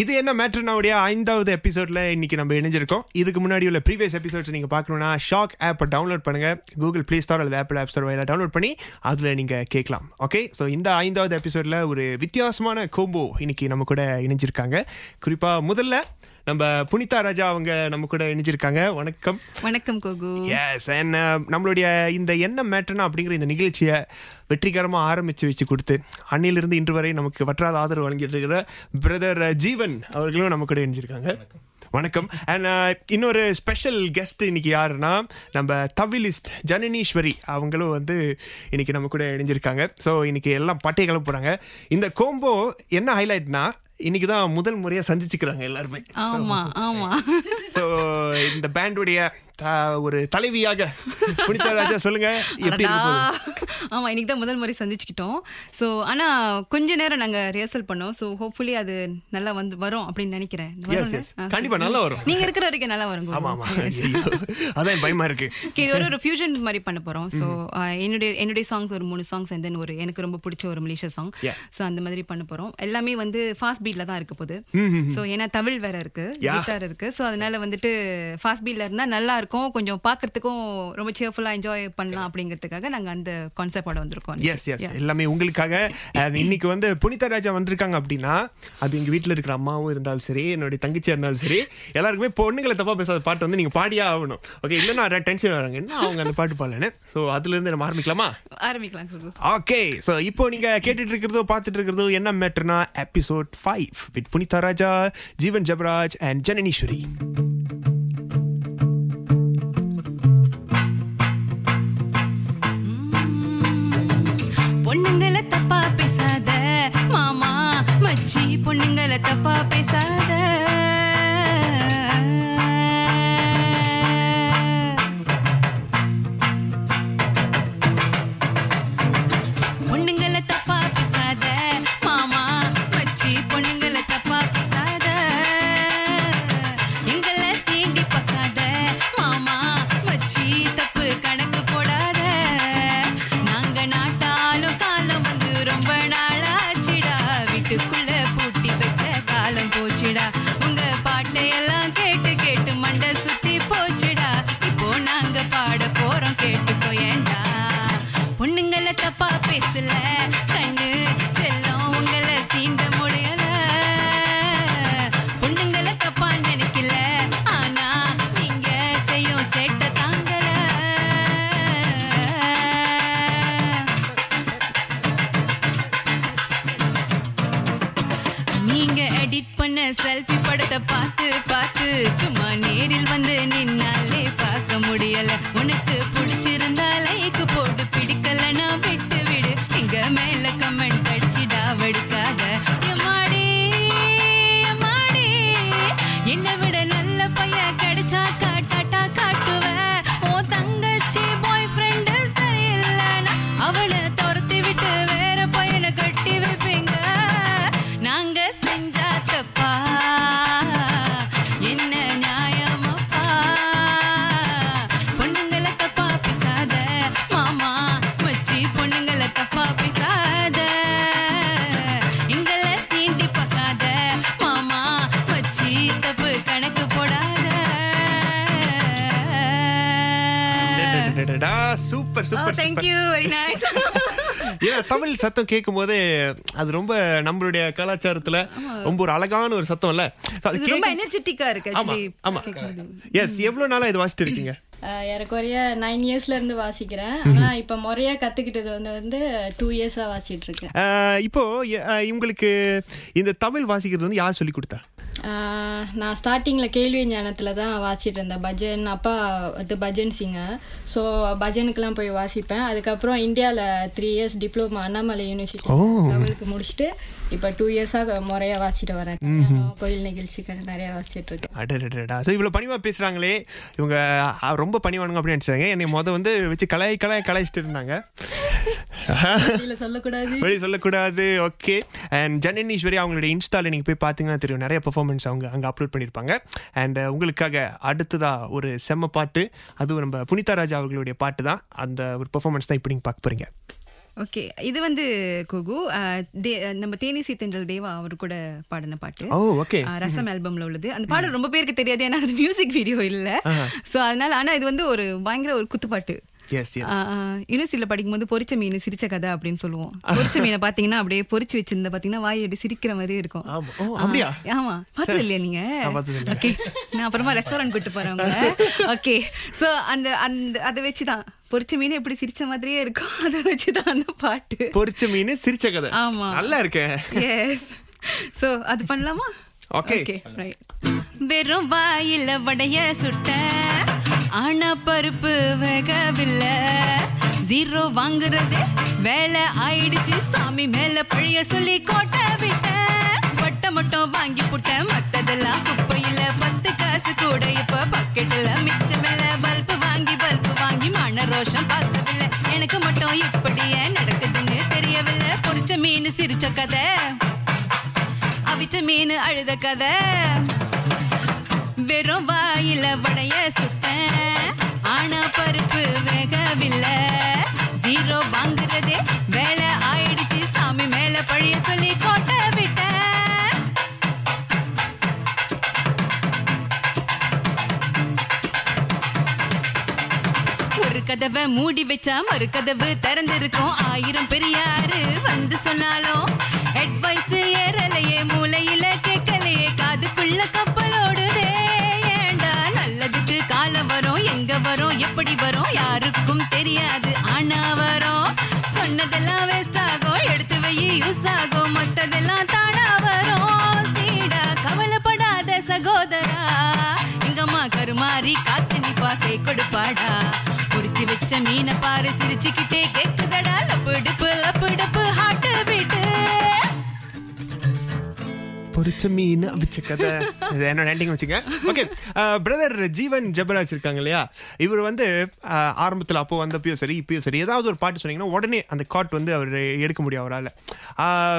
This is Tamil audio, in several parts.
இது என்ன மேட்ருனாவுடைய ஐந்தாவது எபிசோட்ல இன்னைக்கு நம்ம இணைஞ்சிருக்கோம். இதுக்கு முன்னாடி உள்ள ப்ரீவியஸ் எபிசோட்ஸ் நீங்க பார்க்கணும்னா ஷாக் ஆப்பை டவுன்லோட் பண்ணுங்க. கூகுள் பிளே ஸ்டோர் அல்லது ஆப்பிள் ஆப் ஸ்டோர் வழியில டவுன்லோட் பண்ணி அதுல நீங்க கேட்கலாம். ஓகே ஸோ இந்த ஐந்தாவது எபிசோட்ல ஒரு வித்தியாசமான கோம்போ இன்னைக்கு நம்ம கூட இணைஞ்சிருக்காங்க. குறிப்பா முதல்ல நம்ம புனிதா ராஜா அவங்க நம்ம கூட இணைஞ்சிருக்காங்க. வணக்கம். வணக்கம் கோகு. எஸ் அண்ட் நம்மளுடைய இந்த என்ன மேட்டர்னா அப்படிங்கிற இந்த நிகழ்ச்சியை வெற்றிகரமாக ஆரம்பித்து வச்சு கொடுத்து அன்னிலிருந்து இன்று வரை நமக்கு வற்றாத ஆதரவு வழங்கிட்டு இருக்கிற பிரதர் ஜீவன் அவர்களும் நம்ம கூட இணைஞ்சிருக்காங்க. வணக்கம். அண்ட் இன்னொரு ஸ்பெஷல் கெஸ்ட் இன்னைக்கு யாருன்னா நம்ம தவிலிஸ்ட் ஜனனீஸ்வரி அவங்களும் வந்து இன்னைக்கு நம்ம கூட இணைஞ்சிருக்காங்க. ஸோ இன்னைக்கு எல்லாம் பட்டை கிளம்ப போகிறாங்க இந்த கோம்போ என்ன ஹைலைட்னா இன்னைக்கு தான் முதல் முறையாக சந்திச்சுக்கிறாங்க எல்லாருமே ஆமா ஆமா ஸோ இந்த பேண்டுடைய ஒரு தலைவியாக புனிதா ராஜா சொல்லுங்க எப்படி அடடா. இருக்க போகுது? ஆமா இன்னைக்கு தான் முதல் முறை சந்திச்சுக்கிட்டோம் ஸோ ஆனா கொஞ்ச நேரம் நாங்க ரிஹர்சல் பண்ணோம் ஸோ ஹோப்ஃபுல்லி அது நல்லா வந்து வரும் அப்படின்னு நினைக்கிறேன் வரும்ல? yes. ஆ, கண்டிப்பா நல்லா வரும். நீங்க இருக்கிற வரைக்கும் நல்லா வரும் ஆமா ஆமா ஐயோ. அதான் பயமா இருக்கு இது ஒரு ஒரு ஃபியூஷன் மாதிரி பண்ண போறோம் ஸோ என்னுடைய என்னுடைய சாங்ஸ் ஒரு மூணு சாங்ஸ் அண்ட் தென் ஒரு எனக்கு ரொம்ப பிடிச்ச ஒரு மலேசியா சாங். ஸோ அந்த மாதிரி பண்ண போறோம் எல்லாமே வந்து ஃபாஸ்ட் பீட்ல தான் இருக்க போகுது. ஸோ ஏன்னா தமிழ் வேற இருக்கு. கிட்டார் இருக்கு. ஸோ அதனால வந்துட்டு ஃபாஸ்ட் பீட்ல இருந்தா நல்லா இருக்கும். கொஞ்சம் பார்க்கறதுக்கும் ரொம்ப சியர்ஃபுல்லா என்ஜாய் பண்ணலாம் அப்படிங்கிறதுக்காக நாங்க அந்த கான்செப்டோட வந்திருக்கோம். எஸ் எஸ் எல்லாமே உங்களுக்காக. இன்னைக்கு வந்து புனிதா ராஜா வந்திருக்காங்க அப்படின்னா அது எங்க வீட்ல இருக்கிற அம்மாவும் இருந்தாலும் சரி என்னுடைய தங்கச்சியா இருந்தாலும் சரி எல்லாருக்குமே பொண்ணுங்களை தப்பா பேசாத பாட்டு வந்து நீங்க பாடியே ஆகணும். ஓகே இல்லைன்னா டென்ஷன் வராங்க. என்ன அவங்க அந்த பாட்டு பாடலன்னு? ஸோ அதுல இருந்து நம்ம ஆரம்பிக்கலாமா? ஆரம்பிக்கலாம் குகு ஓகே ஸோ இப்போ நீங்க கேட்டுட்டு இருக்கிறதோ பார்த்துட்டு இருக்கிறதோ என்ன மேட்டர்னா episode five with Punitha Raja Jeevan Jabaraj and Jananeeswari பொண்ணுங்களை தப்பா பேசாத மாமா மச்சி பொண்ணுங்களை தப்பா பேசாத. போறோம் கேட்டுக்கோ ஏண்டா பொண்ணுங்களை தப்பா பேசல. கண்ணு செல்லம் உங்களை சீண்ட முடியல. பொண்ணுங்களை தப்பா நினைக்கல. ஆனா நீங்க செய்யும் சேட்டை தாங்கல. நீங்க எடிட் பண்ண செல்ஃபி படத்தை பார்த்து பார்த்து சும்மா நேரில் வந்து நின்னாலே முடியல. உனக்கு பிடிச்சிருந்தா லைக் போட்டு பிடிக்கலனா விட்டு விடு. எங்க மேல கமெண்ட் அடிச்சிடா வடிக்காத. எம்மாடி எம்மாடி என்னை விட நல்ல பையன் கிடைச்சா காட்டாட்டா காட்டுவேன் ஓ தங்கச்சி பாய் ஃப்ரெண்டு சரியில்லைனா அவனை துரத்தி விட்டு வேற பையனை கட்டி வைப்பீங்க. நாங்க செஞ்சா super Oh, super thank you. Very nice. ஏன்னா தமிழ் சத்தம் கேட்கும் போது அது ரொம்ப நம்மளுடைய கலாச்சாரத்துல ரொம்ப ஒரு அழகான ஒரு சத்தம் இல்ல. ரொம்ப எனர்ஜெட்டிக்கா இருக்கு ஆமா. எஸ் எவ்வளவு நாளா இது வாசிட்டு இருக்கீங்க? ஏறக்குறைய நைன் இயர்ஸ்ல இருந்து வாசிக்கிறேன். ஆனா இப்ப முறையா கத்துக்கிட்டது வந்து வந்து டூ இயர்ஸா வாசிட்டு இருக்கேன். இப்போ உங்களுக்கு இந்த தமிழ் வாசிக்கிறது வந்து யார் சொல்லி கொடுத்தா? நான் ஸ்டார்டிங்ல கேள்வி ஞானத்துல தான் வாசிட்டு இருந்தேன். பஜன் அப்பா வந்து பஜன் சிங்கர் ஸோ பஜனுக்கெல்லாம் போய் வாசிப்பேன். அதுக்கப்புறம் இந்தியாவில் three years diploma Annamalai university. தமிழுக்கு முடிச்சுட்டு இப்போ டூ இயர்ஸாக முறையா வாசிட்டு வரேன். கோயில் நிகழ்ச்சிக்கு நிறைய வாசிச்சுட்டு இருக்கேன். அடடடடா. ஸோ இவ்வளோ பணிவா பேசுகிறாங்களே இவங்க ரொம்ப பணிவானுங்க அப்படின்னு நினச்சாங்க. என்னை மொதல் வந்து வச்சு கலாய் கலாய் கலாய்ச்சிட்டு இருந்தாங்க. சொல்லக்கூடாது. வெளியே சொல்லக்கூடாது. ஓகே அண்ட் ஜனனீஸ்வரி அவங்களுடைய இன்ஸ்டால நீங்கள் போய் பார்த்தீங்கன்னா தெரியும். நிறைய பெர்ஃபார்மன்ஸ் அவங்க அங்கே அப்லோட் பண்ணியிருப்பாங்க. அண்ட் உங்களுக்காக அடுத்ததா ஒரு செம்ம பாட்டு. அதுவும் நம்ம புனிதா ராஜா அவர்களுடைய பாட்டு தான். அந்த ஒரு பெர்ஃபார்மன்ஸ் தான் இப்போ நீங்கள் பார்க்க போறீங்க. ஓகே. இது வந்து குகு நம்ம தேனிசி தென்றல் தேவா அவர் கூட பாடின பாட்டு. ஓ ஓகே. ரசம் ஆல்பம்ல உள்ளது. அந்த பாடல் ரொம்ப பேருக்கு தெரியாது ஏன்னா அது மியூசிக் வீடியோ இல்ல. சோ அதனால ஆனா இது வந்து ஒரு பயங்கர ஒரு குத்துப்பாட்டு. யூனிவர்சிட்டியில படிக்கும்போது பொரிச்ச மீன் சிரிச்ச கதை அப்படின்னு சொல்லுவோம். பொரிச்ச மீனை பாத்தீங்கன்னா அப்படியே பொரிச்சு வச்சிருந்த பாத்தீங்கன்னா வாய் அப்படி சிரிக்கிற மாதிரி இருக்கும். ஆமா. பார்த்தது இல்லையா நீங்க. ஓகே. நான் அப்புறமா ரெஸ்டாரண்ட் கூட்டு போறேன் ஓகே. சோ அந்த அந்த அதை வச்சுதான். பொரிச்ச மீன் எப்படி சிரிச்ச மாதிரியே இருக்கும். அதை வச்சுதான் அந்த பாட்டு. பொரிச்ச மீன் சிரிச்ச கதை. ஆமா. நல்லா இருக்கேன் எஸ் சோ அது பண்ணலாமா? Okay. ரைட் வெறும் வாயில வடைய சுட்ட ஆனா பருப்பு வேகவில்லை. ஜீரோ வாங்குறது வேலை ஆயிடுச்சு சாமி மேல பழைய சொல்லி கோட்டை விட்டேன் வட்ட மட்டும் வாங்கி புட்ட மத்ததெல்லாம் குப்பையில பத்து காசு கூட. இப்ப பக்கெட்ல மிச்சமில்ல பல்பு வாங்கி பல்பு வாங்கி மன ரோஷம் பார்க்கவில்லை. எனக்கு மட்டும் இப்படியே நடக்குதுன்னு தெரியவில்லை. பொறிச்ச மீன் சிரிச்ச கதை. அவிச்ச மீன் அழுத கதை. வெறும் வாயில வடைய சுட்டேன். கதவை மூடி வச்சா மறு கதவு திறந்திருக்கும். ஆயிரம் பெரியாரு வந்து சொன்னாலும் அட்வைஸ் ஏறலையே மூளையில கேட்கலையே காதுக்குள்ள கப்பலோடுதே ஏண்டா? நல்லதுக்கு காலம் வரும் எங்க வரும் எப்படி வரும் யாருக்கும் தெரியாது. ஆனா வரும் சொன்னதெல்லாம் வேஸ்ட் ஆகும் எடுத்து வை யூஸ் ஆகும் மத்ததெல்லாம் தானா வரும். சீடா கவலைப்படாத சகோதரா எங்கம்மா கருமாறி காத்து நிப்பா கை கொடுப்பாடா. வச்ச மீனை பாரு சிரிச்சுக்கிட்டே கேக்குதடா லப்பிடுப்பு லப்பிடுப்பு ஹாட்டு பீட்டு. பொரிச்ச மீன் அவிச்ச கதை. என்னோட ending வச்சுங்க ஓகே பிரதர் ஜீவன் ஜபராஜ் இருக்காங்க இல்லையா? இவர் வந்து அஹ், ஆரம்பத்துல அப்போ வந்தப்பயும் சரி இப்பயும் சரி ஏதாவது ஒரு பாட்டு சொன்னீங்கன்னா உடனே அந்த காட் வந்து அவர் எடுக்க முடியும் அவரால்.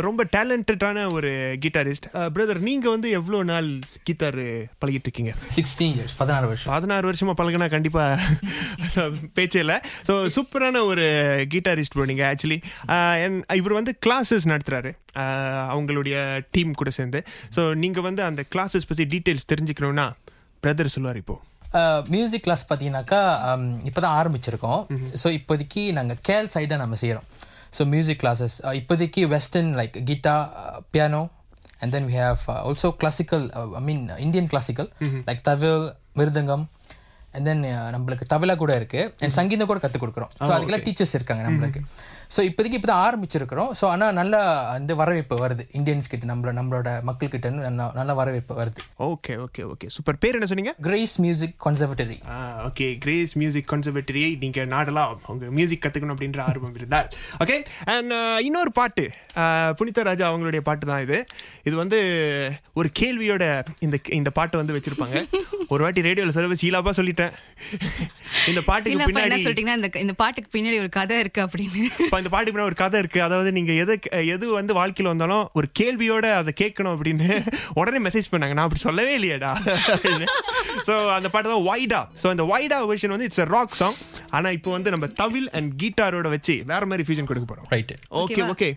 ரொம்ப டேலண்டடான ஒரு கிட்டாரிஸ்ட் பிரதர் நீங்க வந்து எவ்வளோ நாள் கிட்டார் பழகிட்டு இருக்கீங்க? சிக்ஸ்டீன் இயர்ஸ் பதினாறு வருஷம். பதினாறு வருஷமா பழகினா கண்டிப்பா so, பேச்சே இல்லை. ஸோ சூப்பரான ஒரு கிட்டாரிஸ்ட் ப்ரோ நீங்க ஆக்சுவலி இவர் வந்து கிளாஸஸ் நடத்துறாரு. ஆஹ், அவங்களுடைய டீம் கூட சேர்ந்து. ஸோ நீங்க வந்து அந்த கிளாஸஸ் பத்தி டீட்டெயில்ஸ் தெரிஞ்சுக்கணும்னா பிரதர் சொல்லுவார் இப்போ. மியூசிக் கிளாஸ் பார்த்தீங்கன்னாக்கா இப்போ தான் ஆரம்பிச்சிருக்கோம். ஸோ இப்போதைக்கு நாங்கள் கேல் சைடாக நம்ம செய்கிறோம் ஸோ மியூசிக் கிளாஸஸ் இப்போதைக்கு western like guitar piano and then we have also classical I mean Indian classical like thavil mridangam and then நம்மளுக்கு தபலா கூட இருக்கு. அண்ட் சங்கீதம் கூட கற்றுக் கொடுக்குறோம். ஸோ அதுக்கெல்லாம் டீச்சர்ஸ் இருக்காங்க நம்மளுக்கு. ஸோ இப்போதைக்கு இப்போ தான் ஆரம்பிச்சிருக்கிறோம். ஸோ ஆனால் நல்ல அந்த வரவேற்பு வருது. இந்தியன்ஸ் கிட்ட நம்மள நம்மளோட மக்கள் கிட்ட நல்ல வரவேற்பு வருது. ஓகே ஓகே ஓகே சூப்பர் பேர் என்ன சொன்னீங்க? Grace music conservatory okay Grace music கன்சர்வேட்டரியை நீங்க நாடலாம் உங்க மியூசிக் கத்துக்கணும் அப்படின்ற ஆர்வம் இருந்தால். ஓகே அண்ட் இன்னொரு பாட்டு. புனித ராஜா அவங்களுடைய பாட்டு தான் இது. இது வந்து ஒரு கேள்வியோட இந்த இந்த பாட்டை வந்து வச்சிருப்பாங்க. ஒரு வாட்டி ரேடியோல சர்வீஸ் ஈலாப்பா சொல்லிட்டேன். இந்த பாட்டுக்கு பின்னாடி சொல்லிட்டீங்கன்னா இந்த இந்த பாட்டுக்கு பின்னாடி ஒரு கதை இருக்கு அப்படின்னு. இப்ப இந்த பாட்டுக்கு பின்னாடி ஒரு கதை இருக்கு. அதாவது நீங்க எது எது வந்து வாழ்க்கையில வந்தாலும் ஒரு கேள்வியோட அதை கேட்கணும் அப்படின்னு உடனே மெசேஜ் பண்ணாங்க. நான் அப்படி சொல்லவே இல்லையேடா. ஸோ அந்த பாட்டு தான் வைடா ஸோ அந்த வைடா வெர்ஷன் வந்து இட்ஸ் ராக் சாங் ஆனா இப்போ வந்து நம்ம தவில் அண்ட் கீட்டாரோட வச்சு வேற மாதிரி ஃபியூஷன் கொடுக்க போறோம். Right okay? ஓகே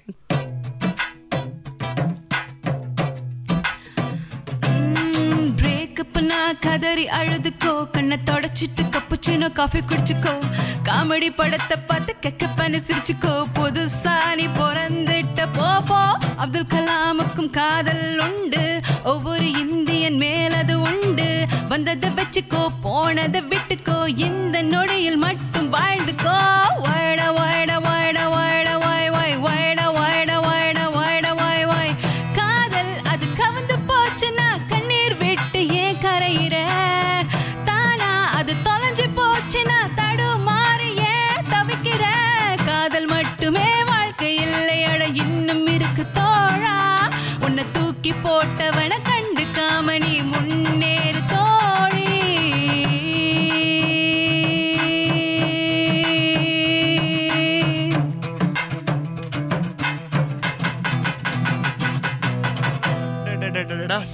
கதறி அழுதுக்கோ கண்ணை தொடச்சிட்டு கப்புச்சினோ காஃபி குடிச்சுக்கோ. காமெடி படத்தை பார்த்து கெக்கப்பன்னு சிரிச்சுக்கோ. புதுசா நீ பிறந்துட்ட போ போ அப்துல் கலாமுக்கும் காதல் உண்டு. ஒவ்வொரு இந்தியன் மேலது உண்டு. வந்ததை வச்சுக்கோ போனதை விட்டுக்கோ. இந்த நொடியில் மட்டும் வாழ்ந்துக்கோ. வாழ வாழ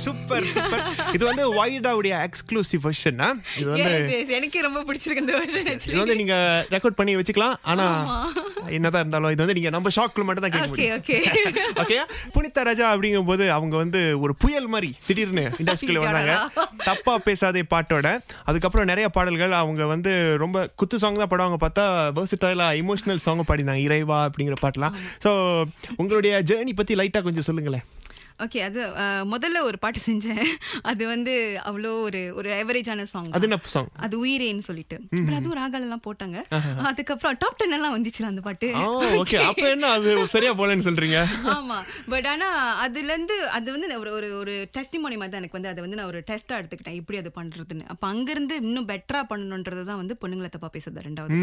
சூப்பர் சூப்பர் இது வந்து வைடாவுடைய எக்ஸ்க்ளூசிவ் வெர்ஷன் இது வந்து எனக்கு ரொம்ப பிடிச்சிருக்கு இந்த வருஷன் இது வந்து நீங்க ரெக்கார்ட் பண்ணி வச்சுக்கலாம். ஆனா என்னதான் இருந்தாலும் இது வந்து நீங்க நம்ம ஷாக்ல மட்டும் தான் கேட்க முடியும். ஓகே ஓகே புனிதா ராஜா அப்படிங்கும் போது அவங்க வந்து ஒரு புயல் மாதிரி திடீர்னு இண்டஸ்ட்ரியில வந்தாங்க. தப்பா பேசாதே பாட்டோட. அதுக்கப்புறம் நிறைய பாடல்கள் அவங்க வந்து ரொம்ப குத்து சாங் தான் பாடுவாங்க. பார்த்தா வேர்சிட்டாயிலா இமோஷனல் சாங் பாடினாங்க இறைவா அப்படிங்கிற பாட்டெல்லாம் ஸோ உங்களுடைய ஜேர்னி பத்தி லைட்டா கொஞ்சம் சொல்லுங்களேன். ஓகே அது முதல்ல ஒரு பாட்டு செஞ்சேன். அது வந்து அவ்வளோ ஒரு ஒரு ஆவரேஜான சாங் அது என்ன சாங் அது உயிரேன்னு சொல்லிட்டு. அதுவும் ராகால எல்லாம் போட்டாங்க அதுக்கப்புறம் டாப் டென் எல்லாம் வந்துச்சுல அந்த பாட்டு. ஓகே அப்ப என்ன அது சரியா போலன்னு சொல்றீங்க? ஆமா. பட் ஆனா அதுல இருந்து அது வந்து ஒரு ஒரு ஒரு டெஸ்டிமோனி மாதிரி தான் எனக்கு வந்து அதை வந்து நான் ஒரு டெஸ்டா எடுத்துக்கிட்டேன். எப்படி அது பண்றதுன்னு. அப்ப அங்க இருந்து இன்னும் பெட்டரா பண்ணணுன்றது தான் வந்து பொண்ணுங்களை தப்பா பேசுறது ரெண்டாவது.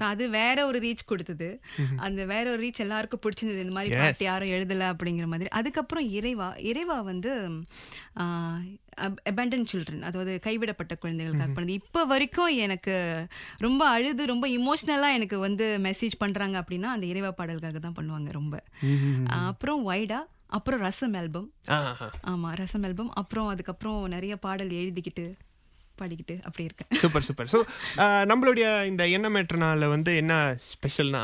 சோ அது வேற ஒரு ரீச் கொடுத்தது. அந்த வேற ஒரு ரீச் எல்லாருக்கும் பிடிச்சிருந்தது. இந்த மாதிரி பாட்டு யாரும் எழுதல அப்படிங்கிற மாதிரி. அதுக்கப்புறம் இறைவா இறைவா வந்து அபேண்டன் சில்ட்ரன் அதாவது கைவிடப்பட்ட குழந்தைகளுக்காக பண்ணது இப்போ வரைக்கும் எனக்கு ரொம்ப அழுது ரொம்ப இமோஷ்னலாக எனக்கு வந்து மெசேஜ் பண்ணுறாங்க அப்படின்னா அந்த இறைவா பாடலுக்காக தான் பண்ணுவாங்க ரொம்ப. அப்புறம் வைடா அப்புறம் ரசம் ஆல்பம் ஆமாம் ரசம் ஆல்பம் அப்புறம் அதுக்கப்புறம் நிறைய பாடல் எழுதிக்கிட்டு பாடிக்கிட்டு அப்படி இருக்கேன். Super super. ஸோ நம்மளுடைய இந்த என்ன மேட்டர்னால வந்து என்ன ஸ்பெஷல்னா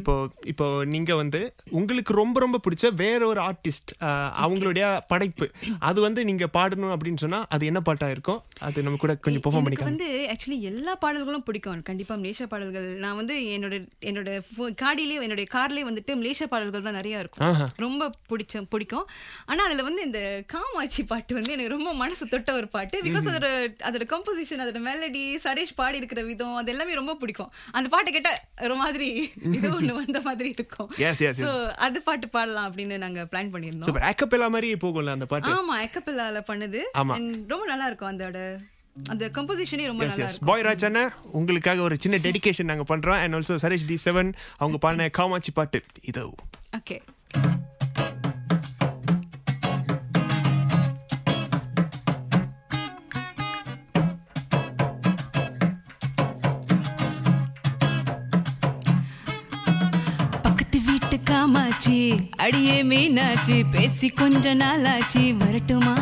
இப்போ இப்போ நீங்க வந்து உங்களுக்கு ரொம்ப ரொம்ப பிடிச்ச வேற ஒரு ஆர்டிஸ்ட் அவங்களுடைய படைப்பு அது வந்து நீங்க பாடணும் அப்படின்னு சொன்னா அது என்ன பாட்டா இருக்கும்? அது நம்ம கூட கொஞ்சம் பெர்ஃபார்ம் பண்ணிக்கலாம். வந்து ஆக்சுவலி எல்லா பாடல்களும் பிடிக்கும். கண்டிப்பா மலேசியா பாடல்கள். நான் வந்து என்னோட என்னோட காடியிலே என்னோட கார்லயே வந்துட்டு மலேசியா பாடல்கள் தான் நிறைய இருக்கும். ரொம்ப பிடிச்ச பிடிக்கும். ஆனா அதுல வந்து இந்த காமாட்சி பாட்டு வந்து எனக்கு ரொம்ப மனசு தொட்ட ஒரு பாட்டு. பிகாஸ் அதோட அதோட கம்போசிஷன் அதோட மெலடி சரேஷ் பாடி இருக்கிற விதம் அது எல்லாமே ரொம்ப பிடிக்கும். அந்த பாட்டை கேட்டா ஒரு மாதிரி இது ஒண்ணு வந்த மாதிரி இருக்கும். Yes, yes, yes. சோ அது பாட்டு பாடலாம் அப்படின்னு நாங்க பிளான் பண்ணியிருந்தோம். சூப்பர் மாதிரி போகும்ல அந்த பாட்டு? ஆமா எக்கப்பில்லால பண்ணுது. ரொம்ப நல்லா இருக்கும் அதோட அந்த கம்போசிஷனே ரொம்ப நல்லா இருக்கும். பாய் ராஜ் அண்ணா உங்களுக்காக ஒரு சின்ன டெடிகேஷன் நாங்க பண்றோம். And also Suresh D seven அவங்க பாடின காமாட்சி பாட்டு. இதோ. ஓகே அடியே மீனாச்சி பேசி கொஞ்ச நாளாச்சு வரட்டுமா?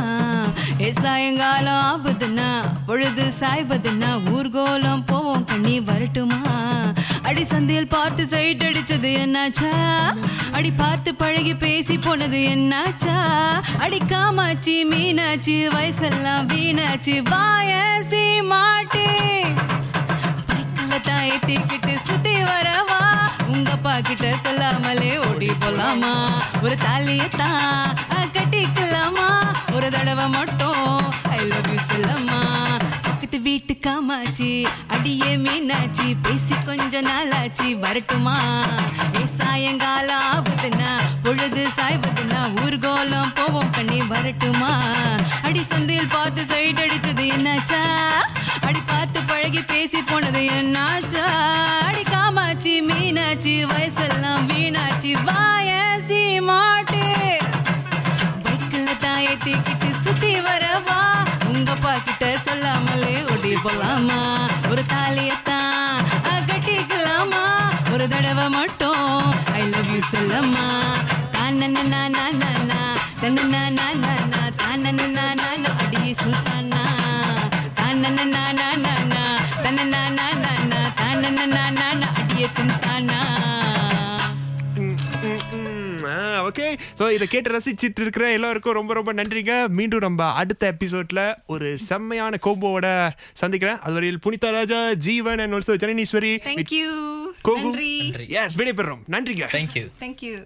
ஏ சாயங்காலம் ஆபதுன்னா பொழுது சாய்வதுன்னா ஊர்கோலம் போவோம் கண்ணி வரட்டுமா? அடி சந்தையில் பார்த்து சைட் அடிச்சது என்னாச்சா? அடி பார்த்து பழகி பேசி போனது என்னாச்சா? அடி காமாச்சி மீனாச்சி வயசெல்லாம் வீணாச்சு. வாயசி மாட்டே தாயை தீக்கிட்டு சுத்தி வரவா? உங்க அப்பா கிட்ட சொல்லாமலே ஓடி போலாமா? ஒரு தாலியத்தான் கட்டிக்கலாமா? ஒரு தடவை மட்டும் ஐ லவ் யூ சொல்லம்மா. பக்கத்து வீட்டு காமாச்சி அடியே மீனாச்சி பேசி கொஞ்ச நாளாச்சி வரட்டுமா? சாயங்காலம் ஆகுதுன்னா பொழுது சாய்வதுன்னா ஊர்கோலம் போவோம் பண்ணி வரட்டுமா? அடி சந்தையில் பார்த்து சைட் அடிச்சது என்னாச்சா? அடி பார்த்து பழகி பேசி போனது என்னாச்சா? அடி மீனாச்சி வயசெல்லாம் வீணாச்சி. வாயசி மாட்டே. பைக்கில் தாயை தீக்கிட்டு சுத்தி வரவா? உங்க அப்பா கிட்ட சொல்லாமலே ஓடி போலாமா? ஒரு தாலியத்தான் கட்டிக்கலாமா ஒரு தடவை மட்டும் ஐ லவ் யூ சொல்லம்மா. நான் நான் நான் நான் நான் நான் நான் நான் நான் ஸோ இதை கேட்டு ரசிச்சிட்டு இருக்கிற எல்லாருக்கும் ரொம்ப ரொம்ப நன்றிங்க. மீண்டும் நம்ம அடுத்த எபிசோட்ல ஒரு செம்மையான கோம்போவோட சந்திக்கிறேன். அதுவரையில் புனிதா ராஜா ஜீவன் அண்ட் ஆல்சோ ஜனனீஸ்வரி. கோகு நன்றி. எஸ் விடைபெறுறோம். நன்றிங்க. Thank you thank you